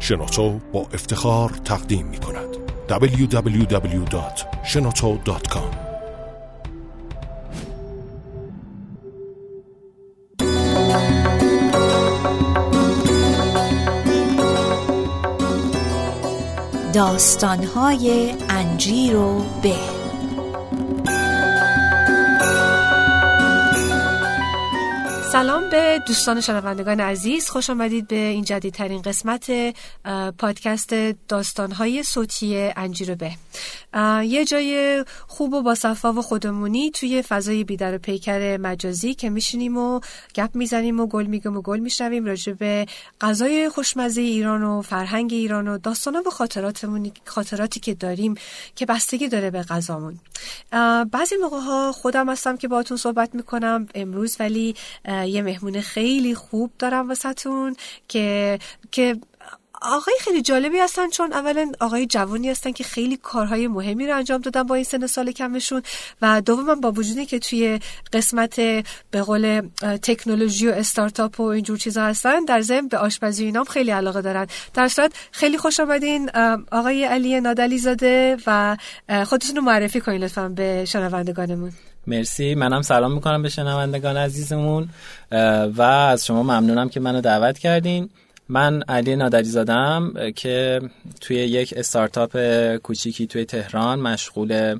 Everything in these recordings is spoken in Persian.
شنوتو با افتخار تقدیم می کند www.shenoto.com داستانهای انجیر و به سلام به دوستان شنوندگان عزیز. خوش آمدید به این جدیدترین قسمت پادکست داستانهای صوتی انجیر به یه جای خوب و با صفا و خودمونی توی فضای بیدر و پیکر مجازی که میشینیم و گپ می‌زنیم و گل میگم و گل میشنویم راجع به غذای خوشمزه ایران و فرهنگ ایران و داستانا و خاطراتمون خاطراتی که داریم که بستگی داره به غذامون. بعضی موقع ها خودم هستم که باهاتون صحبت می‌کنم امروز ولی یه مهمون خیلی خوب دارم واسهتون که که آقای خیلی جالبی هستن چون اولا آقای جوانی هستن که خیلی کارهای مهمی رو انجام دادن با این سن سال کمشون و دوما با وجودی که توی قسمت به قول تکنولوژی و استارتاپ و اینجور چیزا هستن در ضمن به آشپزی اینام خیلی علاقه دارن. در صورت خیلی خوش آمدین آقای علی نادلی زاده و خودتون رو معرفی کنین لطفا به شنوندگانمون. مرسی. منم سلام می‌کنم به شنوندگان عزیزمون. و از شما ممنونم که منو دعوت کردین. من علی نادری زادم که توی یک استارتاپ کوچیکی توی تهران مشغول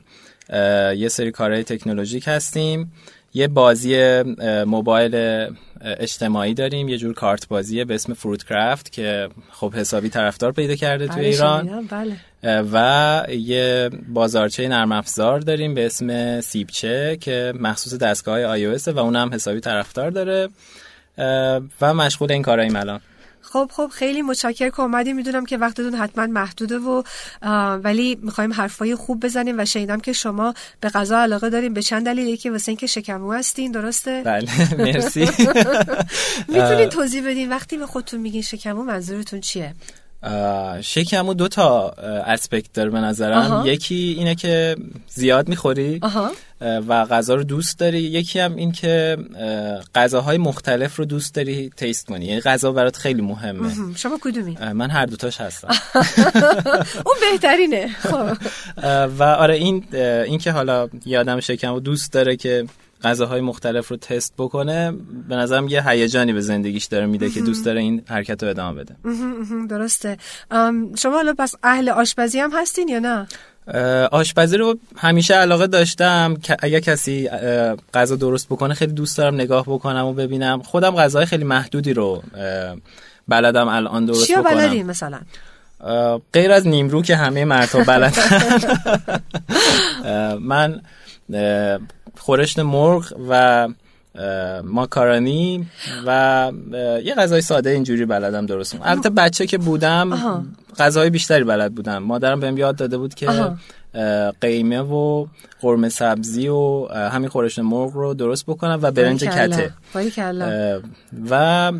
یه سری کارهای تکنولوژیک هستیم. یه بازی موبایل اجتماعی داریم یه جور کارت بازیه به اسم فروت کرافت که خب حسابی طرفدار پیدا کرده توی ایران. بله. و یه بازارچه نرم افزار داریم به اسم سیبچه که مخصوص دستگاه آی و اونم حسابی طرفدار داره و مشغول این کارهاییم الان. خب خب خیلی متشکر که اومدیم می‌دونم که وقتتون حتما محدوده و ولی می‌خوایم حرفای خوب بزنیم و شنیدم که شما به غذا علاقه داریم به چند دلیل. یکی واسه اینکه شکمو هستین درسته؟ بله مرسی. می‌تونین توضیح بدین. وقتی به خودتون میگین شکمو منظورتون چیه؟ شکمو دو تا اسپکت داره به نظرم. یکی اینه که زیاد می‌خوری و غذا رو دوست داری. یکی هم این که غذاهای مختلف رو دوست داری تیست کنی. یعنی غذا برات خیلی مهمه. شما کدومی؟ من هر دوتاش هستم. اون بهترینه. خب. و آره این این که حالا یادم شکم دوست داره که غذاهای مختلف رو تست بکنه به نظرم یه هیجانی به زندگیش داره میده که دوست داره این حرکت رو ادامه بده. درسته. شما حالا پس اهل آشپزی هم هستین یا نه؟ آشپزی رو همیشه علاقه داشتم که اگر کسی غذا درست بکنه خیلی دوست دارم نگاه بکنم و ببینم. خودم غذاهای خیلی محدودی رو بلدم الان درست چیا بکنم. بلدی مثلا؟ غیر از نیمرو که همه مردها بلدن. من خورشت مرغ و ماکارانی و یه غذای ساده اینجوری بلدم درست البته بچه که بودم غذای بیشتری بلد بودم. مادرم بهم یاد داده بود که قیمه و قرمه سبزی و همین خورشت مرغ رو درست بکنم و برنج کته. و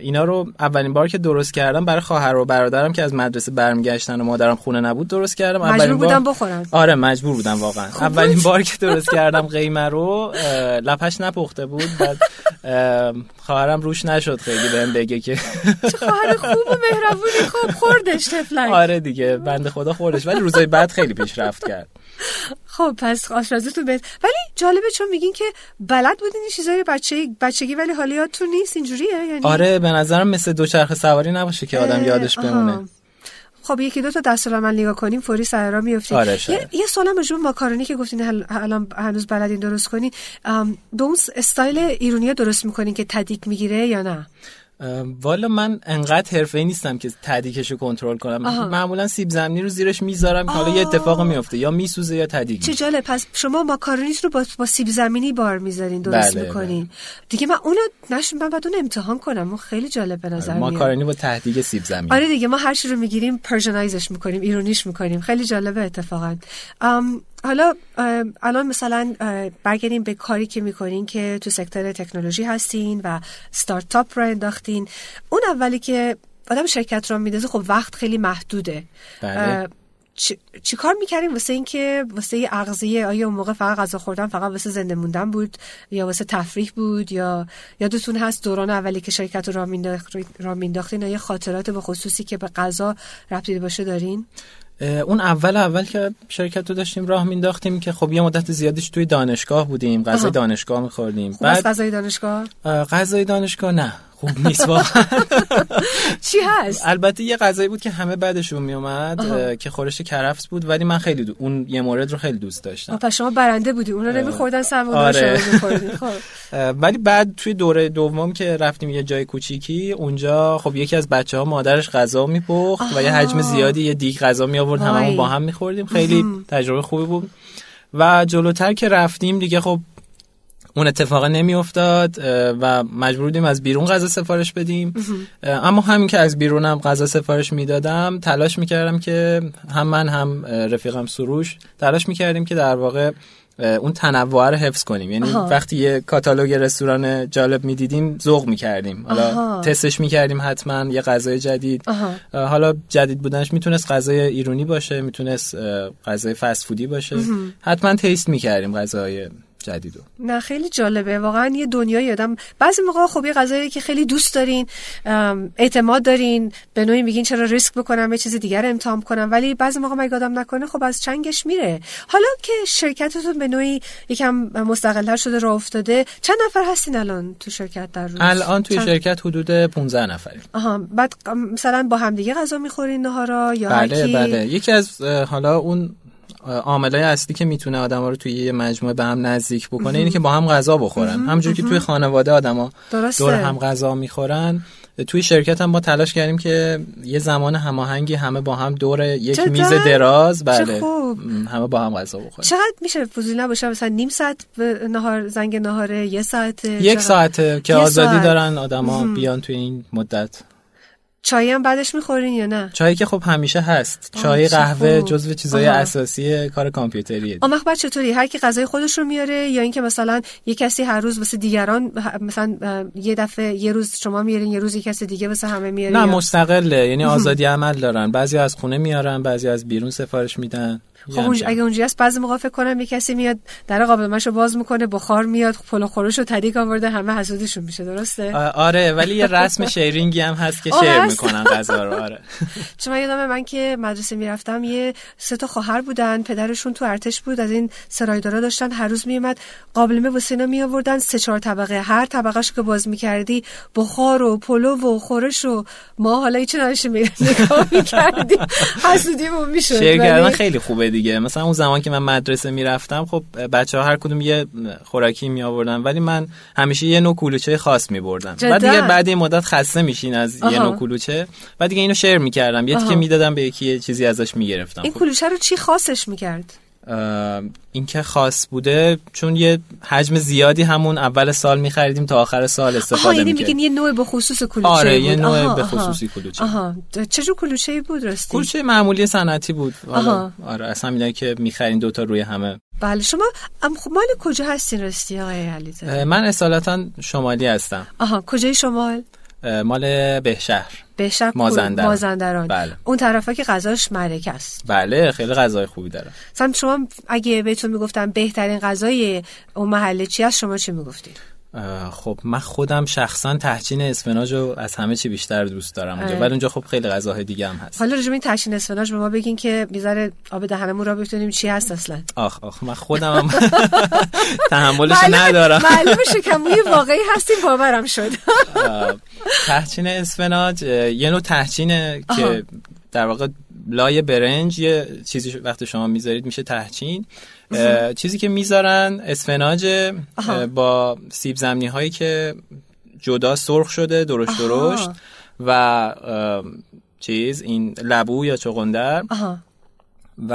اینا رو اولین بار که درست کردم برای خواهر و برادرم که از مدرسه برمیگشتن و مادرم خونه نبود درست کردم. مجبور اولین بودم بخورن آره مجبور بودم واقعا. خب اولین بار که درست کردم قیمه رو لپش نپخته بود. بعد خواهرم روش نشد خیلی بهم بگه که خواهر خوب و مهربونی. خوب خوردش تفلک آره دیگه بنده خدا خوردش. ولی روزای بعد خیلی پیشرفت کرد. خب پس آشپزیتون بهت. ولی جالبه چون میگین که بلد بودین این چیزای بچه بچگی ولی حالا یادتون نیست اینجوریه؟ یعنی آره به نظرم مثل دوچرخه سواری نباشه که آدم یادش بمونه. خب یکی دو تا دستورالعمل نگاه کنیم فوری سر را میافتیم آره یه, یه سوالم راجع ماکارونی که گفتین الان هنوز بلدین درست کنین. به اون استایل ایرونیا درست می‌کنین که ته‌دیگ می‌گیره یا نه؟ والا من انقدر حرفه‌ای نیستم که ته‌دیگشو کنترل کنم. آها. معمولا سیب زمینی رو زیرش می‌ذارم حالا یه اتفاق میفته یا میسوزه یا ته‌دیگ چه. جالب. پس شما ماکارونیت رو با, با سیب زمینی بار می‌ذارین درست بله، می‌کنین. دیگه من اونو نش من بعد اون امتحان کنم. اون خیلی جالب به نظر میاد. ماکارونی با ته‌دیگ سیب زمینی. آره دیگه ما هر چی رو می‌گیریم Persianize ش می‌کنیم ایرونیش می‌کنیم. خیلی جالبه اتفاقا. حالا الان مثلا برگردیم به کاری که می‌کنین که تو سکتور تکنولوژی هستین و ستارتاپ رو انداختین. اون اولی که آدم شرکت رو میندازه خب وقت خیلی محدوده. بله. اه، چی, کار می‌کردیم واسه اینکه واسه اغذیه؟ آیا اون موقع فقط غذا خوردن فقط واسه زنده موندن بود؟ یا واسه تفریح بود؟ یا یادتون هست دوران اولی که شرکت رو را مینداختین؟ یا خاطرات به خصوصی که به غذا ربطی باشه دارین؟ اون اول اول که شرکت رو داشتیم راه مینداختیم که خب یه مدت زیادیش توی دانشگاه بودیم غذای دانشگاه میخوردیم. بعد غذای دانشگاه؟ غذای دانشگاه نه. خوب نیست واقعا. چی هست؟ البته یه غذایی بود که همه بعدشون میومد که خورش کرفس بود ولی من خیلی دو... اون یه مورد رو خیلی دوست داشتم. پس شما برنده بودی. اون رو نمیخوردن آره. خب. ولی بعد توی دوره دوم که رفتیم یه جای کوچیکی اونجا خب یکی از بچه ها مادرش غذا میپخت و یه حجم زیادی یه دیگ غذا می آورد هممون با هم میخوردیم. خیلی تجربه خوبی بود. و جلوتر که رفتیم دیگه خب اون اتفاق نمیافتاد و مجبور بودیم از بیرون غذا سفارش بدیم. اما همین که از بیرونم غذا سفارش می‌دادم تلاش می‌کردم که هم من هم رفیقم سروش تلاش می‌کردیم که در واقع اون تنوع رو حفظ کنیم. یعنی وقتی یه کاتالوگ رستوران جالب می‌دیدیم ذوق می‌کردیم. حالا تستش می‌کردیم حتما یه غذای جدید. حالا جدید بودنش می‌تونست غذای ایرونی باشه می‌تونست غذای فست فودی باشه. حتما تیست می‌کردیم غذای جدیدو. نه خیلی جالبه. واقعا یه دنیای آدم. بعضی موقع خب یه غذایی که خیلی دوست دارین اعتماد دارین به نوعی میگین چرا ریسک بکنم یه چیز دیگر امتحان کنم ولی بعضی موقع مگه آدم نکنه خب از چنگش میره. حالا که شرکتتون به نوعی یکم مستقلتر شده راه افتاده چند نفر هستین الان تو شرکت در روز؟ الان توی شرکت حدود 15 نفریم. آها بعد مثلا با همدیگه غذا می‌خورین نهارا یا بله بله. یکی از حالا اون عاملای اصلی که می‌تونه آدما رو توی یه مجموعه به هم نزدیک بکنه اینه که با هم غذا بخورن. همونجوری که توی خانواده آدما دور هم غذا می‌خورن توی شرکت هم ما تلاش کردیم که یه زمان هماهنگی همه با هم دور یک میز دراز. بله. همه با هم غذا بخورن. چقدر میشه فضولی نباشه؟ مثلا نیم ساعت نهار زنگ نهاره یه ساعت یک ساعته که آزادی دارن آدما بیان توی این مدت. چای هم بعدش می‌خورین یا نه؟ چایی که خب همیشه هست. چای قهوه جزو چیزای اساسی کار کامپیوتریه اما بعد چطوری هر کی غذای خودش رو میاره یا اینکه مثلا یه کسی هر روز واسه دیگران مثلا یه دفعه یه روز شما میارین یه روز یه کسی دیگه واسه همه میاره نه مستقله. یعنی آزادی عمل دارن. بعضی از خونه میارن بعضی از بیرون سفارش میدن. خب اونج... اگه اونجوری است بعضی موقع فکر کنم یه کسی میاد در قابلمه‌شو باز می‌کنه بخار میاد پلو خورشو تدیک آورده همه حسودشون میشه درسته؟ آره ولی یه رسم شیرینگی هم هست که شیر می‌کنن غذا رو آره. چون یادم من که مدرسه می‌رفتم یه سه تا خواهر بودن پدرشون تو ارتش بود از این سرایدارا داشتن هر روز میومد قابلمه واسه اینا می آوردن سه چهار طبقه هر طبقهش که باز می‌کردی بخار و پلو و خورش و ما حالا هیچ نداشتیم نگاه می‌کردیم حسودیمون می‌شد شیر کردن خیلی خوبه دیگه. مثلا اون زمان که من مدرسه می‌رفتم خب بچه ها هر کدوم یه خوراکی می آوردن ولی من همیشه یه نوع کلوچه خاص می بردم بعد دیگه بعد این مدت خسته میشین از یه نوع کلوچه. بعد دیگه اینو شیر می‌کردم. یه تیکه می‌دادم به یکی یه چیزی ازش می‌گرفتم. این خب. کلوچه رو چی خاصش می‌کرد؟ این که خاص بوده چون یه حجم زیادی همون اول سال میخریدیم تا آخر سال استفاده یعنی می‌کنیم یه نوع به خصوص کلوچه آره یه نوع به خصوصی کلوچه. آها چه جور کلوچه بود راستی؟ کلوچه معمولی صنعتی بود. آها. آره اصلا می‌دونی که می‌خرین دوتا روی همه. بله شما خب مال کجا هستین راستی آقای علیزاده؟ من اصالتا شمالی هستم. آها کجای شمال؟ مال بهشهر. بهشهر مازندران, مازندران. بله. اون طرفا که غذاش مرکه است. بله خیلی غذای خوبی داره. مثلا شما اگه بهتون می‌گفتم بهترین غذای اون محله چی است شما چی می‌گفتید خب من خودم شخصا تهچین اسفناج رو از همه چی بیشتر دوست دارم اونجا. ولی اونجا خب خیلی غذاهای دیگه هم هست. حالا رجوع این تهچین اسفناج به ما بگین که می‌ذاره آب دهنمون را بتونیم چی هست اصلا؟ آخ آخ من خودم هم تحملش ندارم. معلومه شکموی واقعی هستیم باورم شد. تهچین اسفناج یه نوع تهچینه که در واقع لای برنج یه چیزی وقتی شما می‌ذارید میشه تهچین چیزی که می‌ذارن اسفناج با سیب زمینی هایی که جدا سرخ شده درشت درشت و چیز این لبو یا چغندر و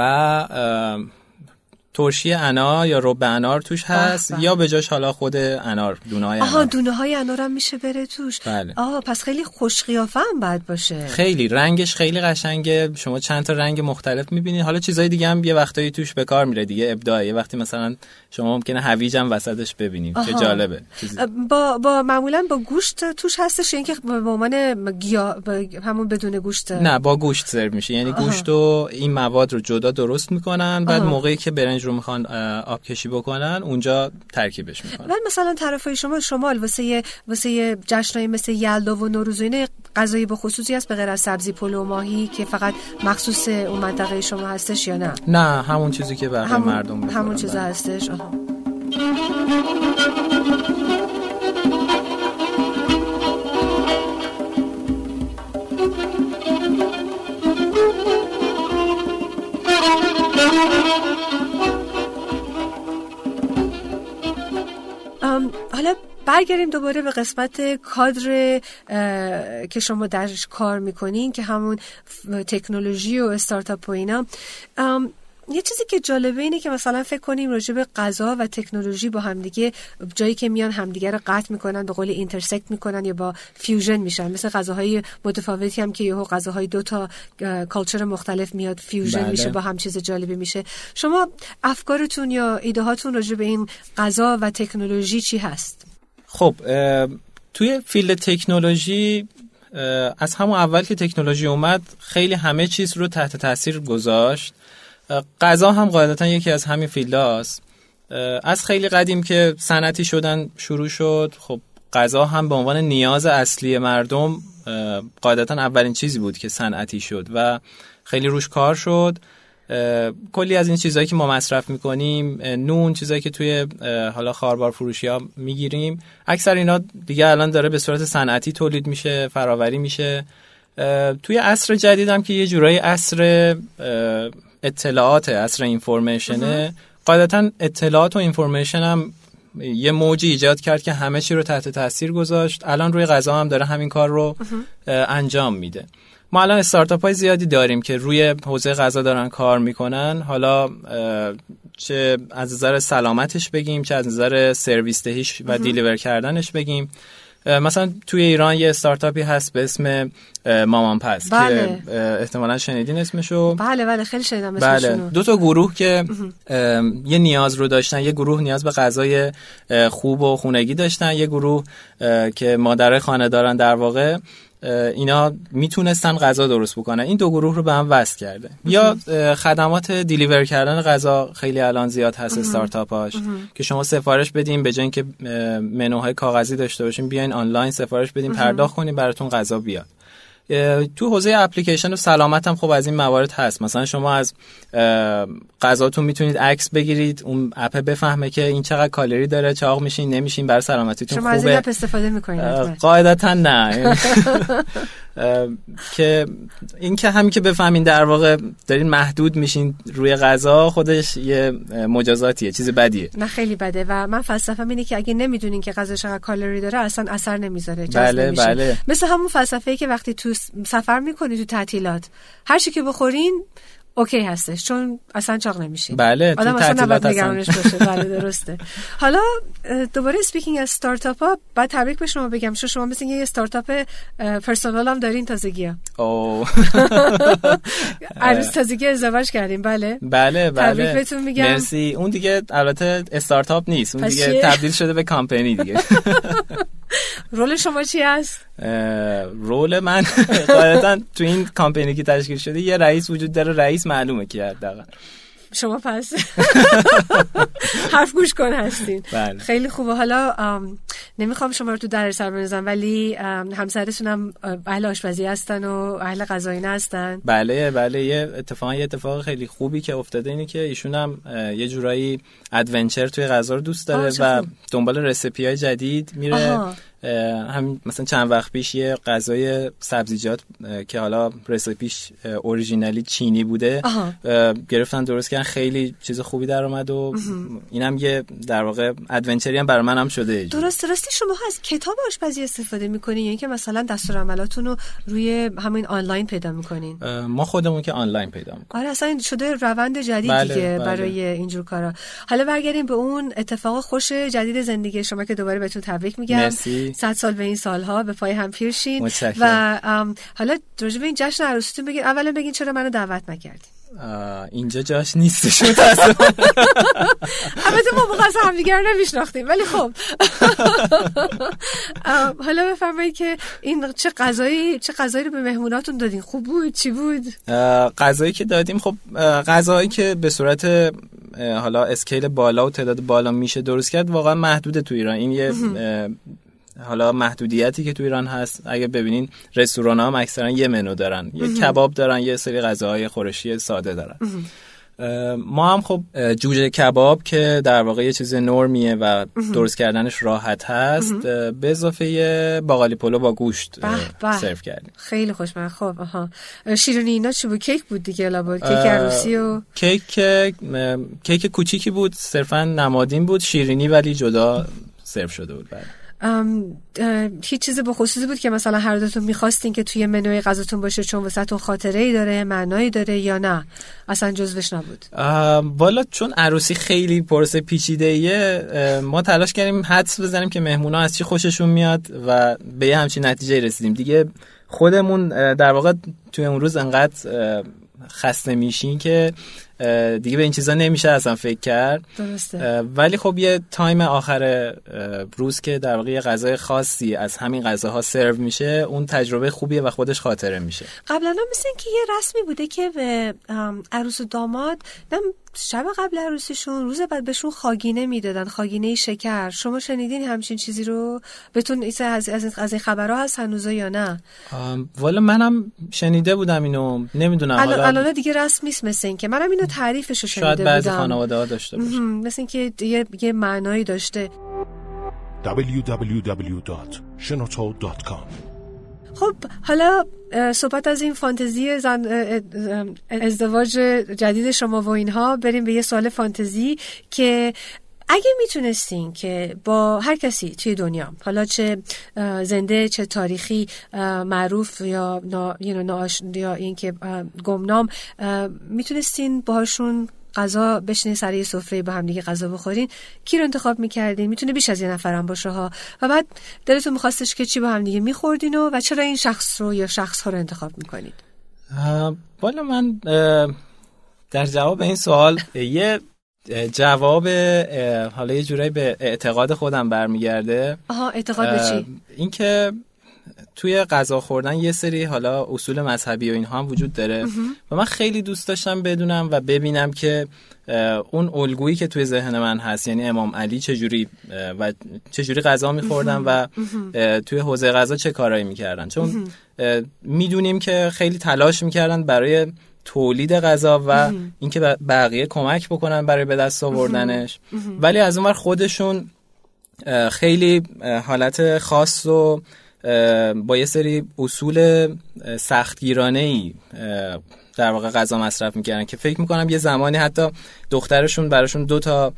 ترشی انار یا رب انار توش هست یا به جاش حالا خود انار دونه های آها دونه های انار هم میشه بره توش. بله. آها پس خیلی خوش قیافه هم باید باشه. خیلی رنگش خیلی قشنگه. شما چند تا رنگ مختلف می‌بینید حالا چیزای دیگه هم یه وقتایی توش به کار میره دیگه ابداعه. یه وقتی مثلا شما ممکنه هویج هم وسطش ببینید که جالبه. با با معمولا با گوشت توش هستش. اینکه به عنوان گیا همون بدون گوشت. نه با گوشت سرو میشه. یعنی گوشت و این مواد رو جدا درست می‌کنن. بعد موقعی که برنج رو می‌خوان آب کشی بکنن اونجا ترکیبش می‌کنن بعد مثلا طرفای شما شمال واسه واسه جشنای مثل یلدا و نوروز و اینا غذایی به خصوصی هست به غیر از سبزی پلو و ماهی که فقط مخصوص اون منطقه شما هستش یا نه نه همون چیزی که بقیه همون مردم همون چیزا بله. هستش آها. حالا برگردیم دوباره به قسمت کادر که شما درش کار می‌کنین که همون تکنولوژی و استارتاپ و اینا. یه چیزی که جالبه اینه که مثلا فکر کنیم راجع به غذا و تکنولوژی با همدیگه جایی که میان همدیگه رو قطع می‌کنن به قول intersect می‌کنن یا با fusion میشن. مثل غذاهای متفاوتی هم که یهو غذاهای دو تا culture مختلف میاد fusion بله. میشه با هم چیز جالبی میشه. شما افکارتون یا ایده هاتون راجع به این غذا و تکنولوژی چی هست؟ خب توی فیلد تکنولوژی از همون اول که تکنولوژی اومد خیلی همه چیز رو تحت تاثیر گذاشت. غذا هم قاعدتا یکی از همین فیلداست از خیلی قدیم که صنعتی شدن شروع شد خب غذا هم به عنوان نیاز اصلی مردم قاعدتا اولین چیزی بود که صنعتی شد و خیلی روش کار شد. کلی از این چیزهایی که ما مصرف می‌کنیم نون چیزهایی که توی حالا خاربار فروشی ها می‌گیریم اکثر اینا دیگه الان داره به صورت صنعتی تولید میشه فراوری میشه. توی عصر جدیدم که یه جورایی عصر اطلاعات عصر اینفورمیشنه قاعدتا اطلاعات و اینفورمیشن هم یه موجی ایجاد کرد که همه چی رو تحت تاثیر گذاشت. الان روی غذا هم داره همین کار رو انجام میده. ما الان استارتاپ های زیادی داریم که روی حوزه غذا دارن کار می‌کنن. حالا چه از نظر سلامتش بگیم چه از نظر سرویس دهیش و دیلیور کردنش بگیم. مثلا توی ایران یه استارتاپی هست به اسم مامان پس بله. که احتمالا شنیدین اسمشو بله بله خیلی شنیدم بله. دو تا گروه که یه نیاز رو داشتن یه گروه نیاز به غذای خوب و خونگی داشتن یه گروه که مادرای خانه دارن در واقع اینا می‌تونستن غذا درست بکنن. این دو گروه رو به هم وصل کرده. یا خدمات deliver کردن غذا خیلی الان زیاد هست استارتاپاش. که شما سفارش بدین به جای اینکه منوهای کاغذی داشته باشین بیاین آنلاین سفارش بدین پرداخت کنین براتون غذا بیاد. تو حوزه اپلیکیشن و سلامت هم خب از این موارد هست. مثلا شما از غذاتون می‌تونید عکس بگیرید اون اپ بفهمه که این چقدر کالری داره چاق میشین نمیشین برای سلامتیتون خوبه شما از این اپ استفاده می‌کنید قاعدتا نه. که این که همین که بفهمین در واقع دارین محدود میشین روی غذا خودش یه مجازاتیه چیز بدیه. نه خیلی بده. و من فلسفه اینه که اگه نمی‌دونین که غذا چقدر کالری داره اصلا اثر نمی‌ذاره بله بله. مثل همون فلسفه که وقتی تو سفر می‌کنی تو تعطیلات؟ هر چی که بخورین okay هستش چون اصلا چاق نمیشه بله آدم اصلا نباید نگرانش باشه. بله درسته. حالا دوباره speaking از استارتاپ ها بعد تبریک به شما بگم. چون شما مثل یه استارتاپ پرسونال هم دارین تازگی ها عروس تازگی ازدواج کردیم. بله. بله بله. تبریک بهتون میگم. مرسی. اون دیگه البته استارتاپ نیست. اون دیگه تبدیل شده به کامپنی دیگه. رول شما چی هست؟ رول من قاعدتا تو این کامپنی که تشکیل شده یه رئیس وجود داره رئیس معلومه کی حداقل شما پس حرف گوش کن هستین. بله. خیلی خوبه. حالا نمی‌خوام شما رو تو در سر بنزم ولی همسرتون هم اهل آشپزی هستن و اهل غذایی هستن. بله بله. یه اتفاقا یه اتفاق خیلی خوبی که افتاده اینه که ایشون هم یه جورایی ادونچر توی غذا رو دوست داره و دنبال رسیپی های جدید میره. همین مثلا چند وقت پیش یه غذای سبزیجات که حالا رسیپیش اوریجینالی چینی بوده گرفتن درست کردن. خیلی چیز خوبی در اومد و اینم یه در واقع ادونچری هم برای منم شده درست درستی شما از کتاب آشپزی استفاده می‌کنین؟ یعنی که مثلا دستور عملاتون رو روی همین آنلاین پیدا می‌کنین؟ ما خودمون که آنلاین پیدا می‌کنیم. آره اصلا شده روند جدید بله، دیگه بله. برای اینجور کارا. حالا برگردیم به اون اتفاق خوش جدید زندگی شما که دوباره بهتون تبریک میگم. مرسی. صد سال به این سالها به پای هم پیرشین. و حالا به این جشن عروسیتون بگین. اولا بگین چرا منو دعوت نکردین. اینجا جاش نیستش. البته ما موقع از همدیگه رو نمیشناختیم ولی خب. حالا بفرمایید که این چه غذایی چه غذایی رو به مهموناتون دادین؟ خوب بود؟ چی بود؟ غذایی که دادیم خب غذایی که به صورت حالا اسکیل بالا و تعداد بالا میشه درست کرد واقعا محدوده تو ایران. این یه حالا محدودیتی که تو ایران هست اگه ببینین رستوران ها هم اکثرا یه منو دارن یه کباب دارن یه سری غذاهای خورشی ساده دارن. اه، ما هم خب جوجه کباب که در واقع یه چیز نرمیه و درست کردنش راحت هست به اضافه باقالی پلو با گوشت. سرو کردیم. خیلی خوشمزه. خب آها. شیرینی اینا چی بود؟ کیک بود دیگه لابد کیک عروسی و کیک کیک کوچیکی بود صرفا نمادین بود شیرینی ولی جدا سرو شده بود بعد اه، هیچ چیزی به خصوصی بود که مثلا هر دوتون می‌خواستین که توی منوی غذاتون باشه چون واسهتون خاطره ای داره معنایی داره یا نه؟ اصلا جزوش نبود. والا چون عروسی خیلی پرسه پیچیده ایه ما تلاش کردیم حدس بزنیم که مهمونا از چی خوششون میاد و به یه همچین نتیجه رسیدیم. دیگه خودمون در واقع توی اون روز انقدر خسته میشین که دیگه به این چیزا نمیشه اصلا فکر کرد. درسته. ولی خب یه تایم آخر روز که در واقع یه غذای خاصی از همین غذاها سرو میشه اون تجربه خوبیه و خودش خاطره میشه. قبلا هم مثل که یه رسمی بوده که به عروس و داماد شب قبل عروسیشون روز بعد بهشون خاگینه می‌دادن خاگینه شکر. شما شنیدین همچین چیزی رو؟ بهتون از از این, از این خبرها هست هنوزا یا نه؟ والا منم شنیده بودم اینو نمی‌دونم الان حالا الان دیگه رسم نیست مثل این که منم اینو تعریفش رو شنیده شاید بعضی بودم. خانواده ها داشته باشه. مثل این که یه, یه معنایی داشته. www.shenoto.com خب حالا صحبت از این فانتزی زن ازدواج جدید شما و اینها بریم به یه سوال فانتزی که اگه می‌تونستین که با هر کسی توی دنیا حالا چه زنده چه تاریخی معروف یا نا, یا اینکه گمنام می‌تونستین باهاشون غذا بشینین سر یه سفره با هم دیگه غذا بخورین. کی رو انتخاب می‌کردین؟ می‌تونه بیش از یه نفرم باشه ها. و بعد دلتون میخواستش که چی با هم دیگه میخوردین و, و چرا این شخص رو یا شخص ها رو انتخاب می‌کنید آه، والا من در جواب این سوال یه جواب حالا یه جورایی به اعتقاد خودم برمیگرده. آها اعتقاد به چی؟ اینکه توی غذا خوردن یه سری حالا اصول مذهبی و اینها هم وجود داره. و من خیلی دوست داشتم بدونم و ببینم که اون الگویی که توی ذهن من هست یعنی امام علی چجوری و چجوری غذا میخوردن و توی حوزه غذا چه کارایی می‌کردن. چون می‌دونیم که خیلی تلاش می‌کردن برای تولید غذا و اینکه بقیه کمک بکنن برای به دست آوردنش. ولی از اونور خودشون خیلی حالت خاص و با یه سری اصول سختگیرانه ای در واقع غذا مصرف می‌کردن که فکر می‌کنم یه زمانی حتی دخترشون براشون دو تا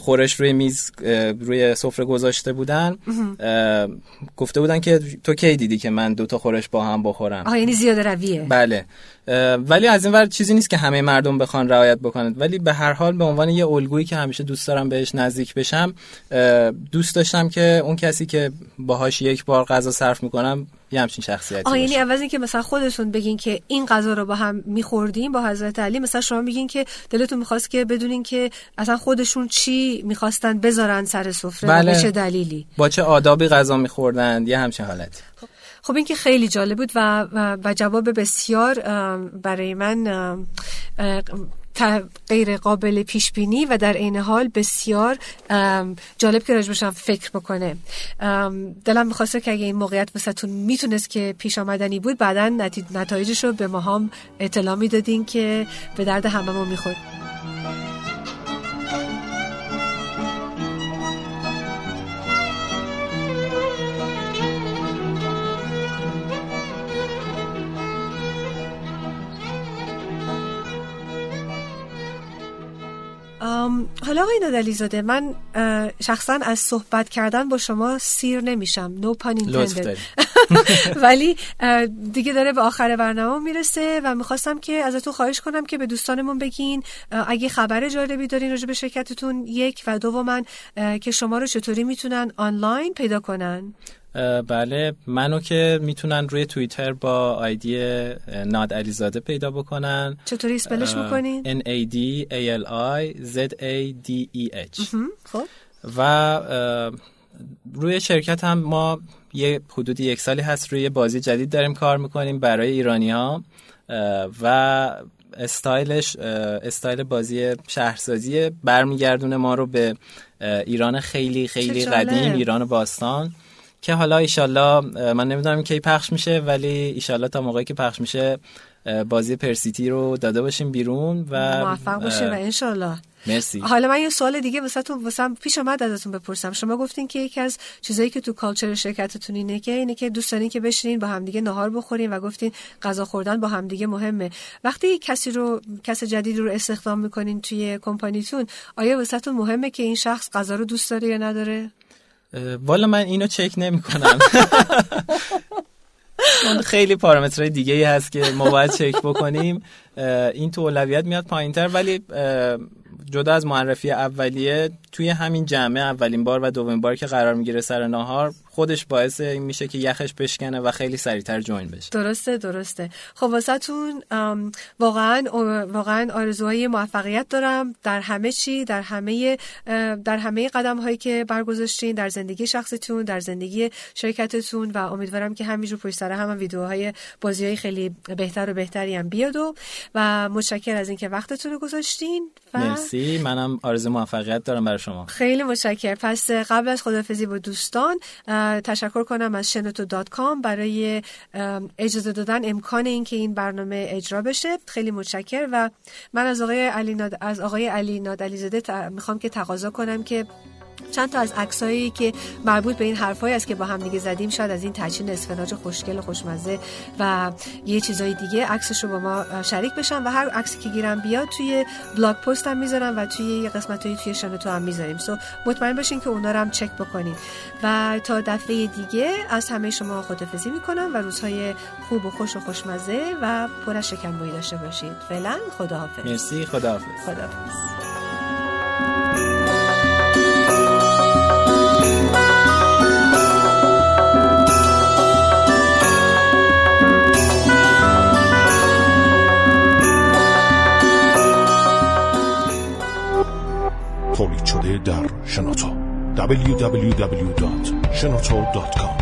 خورش روی میز روی سفره گذاشته بودن. گفته بودن که تو کی دیدی که من دو تا خورش با هم بخورم؟ آها یعنی زیاده رویه. بله. ولی از این ور چیزی نیست که همه مردم بخوان رعایت بکنند. ولی به هر حال به عنوان یه الگویی که همیشه دوست دارم بهش نزدیک بشم دوست داشتم که اون کسی که باهاش یک بار غذا صرف می‌کنم یه همچین شخصیتی آه یعنی. عوض اینکه مثلا خودتون بگین که این غذا رو با هم میخوردیم با حضرت علی مثلا شما میگین که دلتون می‌خواست که بدونین که اصلا خودشون چی می‌خواستن بذارن سر سفره؟ بله. چه دلیلی؟ با چه آدابی غذا میخوردن یه همچین حالتی خب این که خیلی جالب بود و, و, جواب بسیار برای من غیر قابل پیش بینی و در عین حال بسیار جالب که راجبشم فکر بکنه. دلم می‌خواسته که اگه این موقعیت واسهتون می‌تونست که پیش آمدنی بود بعدا نتایجش رو به ما هم اطلاع می‌دادین که به درد هممون می‌خورد. حالا آقای نادلی زاده من شخصا از صحبت کردن با شما سیر نمیشم. نو پان ولی دیگه داره به آخر برنامه می‌رسه و می‌خواستم که ازتون خواهش کنم که به دوستانمون بگین اگه خبر جالبی دارین راجع به شرکتتون یک و من که شما رو چطوری می‌تونن آنلاین پیدا کنن؟ بله. منو که می‌تونن روی توییتر با آیدی ناد علیزاده پیدا بکنن. چطوری اسپلش می‌کنین؟ N A D A L I Z A D E H. خب. و روی شرکت هم ما یه حدود یک سالی هست روی بازی جدید داریم کار می‌کنیم برای ایرانی ها و استایلش استایل بازی شهرسازی برمیگردونه ما رو به ایران خیلی خیلی قدیم ایران باستان. که حالا ایشالله من نمی‌دونم کی پخش میشه ولی ایشالله تا موقعی که پخش میشه بازی پرسیتی رو داده باشیم بیرون و موفق باشه و انشالله مرسی. حالا من یه سوال دیگه واسهتون واسم پیش اومد ازتون بپرسم. شما گفتین که یکی از چیزایی که تو کالچر شرکتتون اینه که اینه که دوست دارین که بشینین با همدیگه نهار بخورین و گفتین غذا خوردن با همدیگه مهمه. وقتی کسی رو کس جدید رو استخدام می‌کنین توی کمپانیتون آیا واسهتون مهمه که این شخص غذا رو دوست داره یا نداره؟ والا من اینو چک نمی کنم خیلی پارامترهای دیگه ای هست که ما باید چک بکنیم. این تو اولویت میاد پایینتر ولی جدا از معرفی اولیه توی همین جمعه اولین بار و دومین بار که قرار می‌گیره سر ناهار خودش باعث این میشه که یخش بشکنه و خیلی سریعتر جوین بشه. درسته درسته. خب واسهتون واقعا واقعا آرزوهای موفقیت دارم در همه چی در همه در همه قدم هایی که برگذاشتین در زندگی شخصیتون در زندگی شرکتتون و امیدوارم که همینجور پشت سر هم, هم ویدیوهای بازی های خیلی بهتر و بهتری هم بیاد و, و متشکر از اینکه وقتتون رو گذاشتین و مرسی. منم آرزو موفقیت دارم برای شما. خیلی متشکر پس قبل از خدافزی با دوستان تشکر کنم از شنوتو دات کام برای اجازه دادن امکان اینکه این برنامه اجرا بشه. خیلی متشکر و من از آقای علی ناد... از آقای علی نادعلی زاده می‌خوام که تقاضا کنم که چند تا از عکسایی که مربوط به این حرفایی است که با هم دیگه زدیم شاید از این تجین اسفناج خوشگل و خوشمزه و یه چیزای دیگه. عکسش رو با ما شریک بشن و هر عکسی که گیرم بیاد توی بلاگ پست هم می‌ذارم و توی یه قسمتایی توی تو هم می‌ذاریم. سو مطمئن باشین که اونا رو هم چک بکنید و تا دفعه دیگه از همه شما خدافظی می‌کنم و روزهای خوب و خوش و خوشمزه و پر از شکمبویی داشته باشید فعلا خداحافظ. مرسی خداحافظ. خداحافظ. شده در شنوتو www.shenoto.com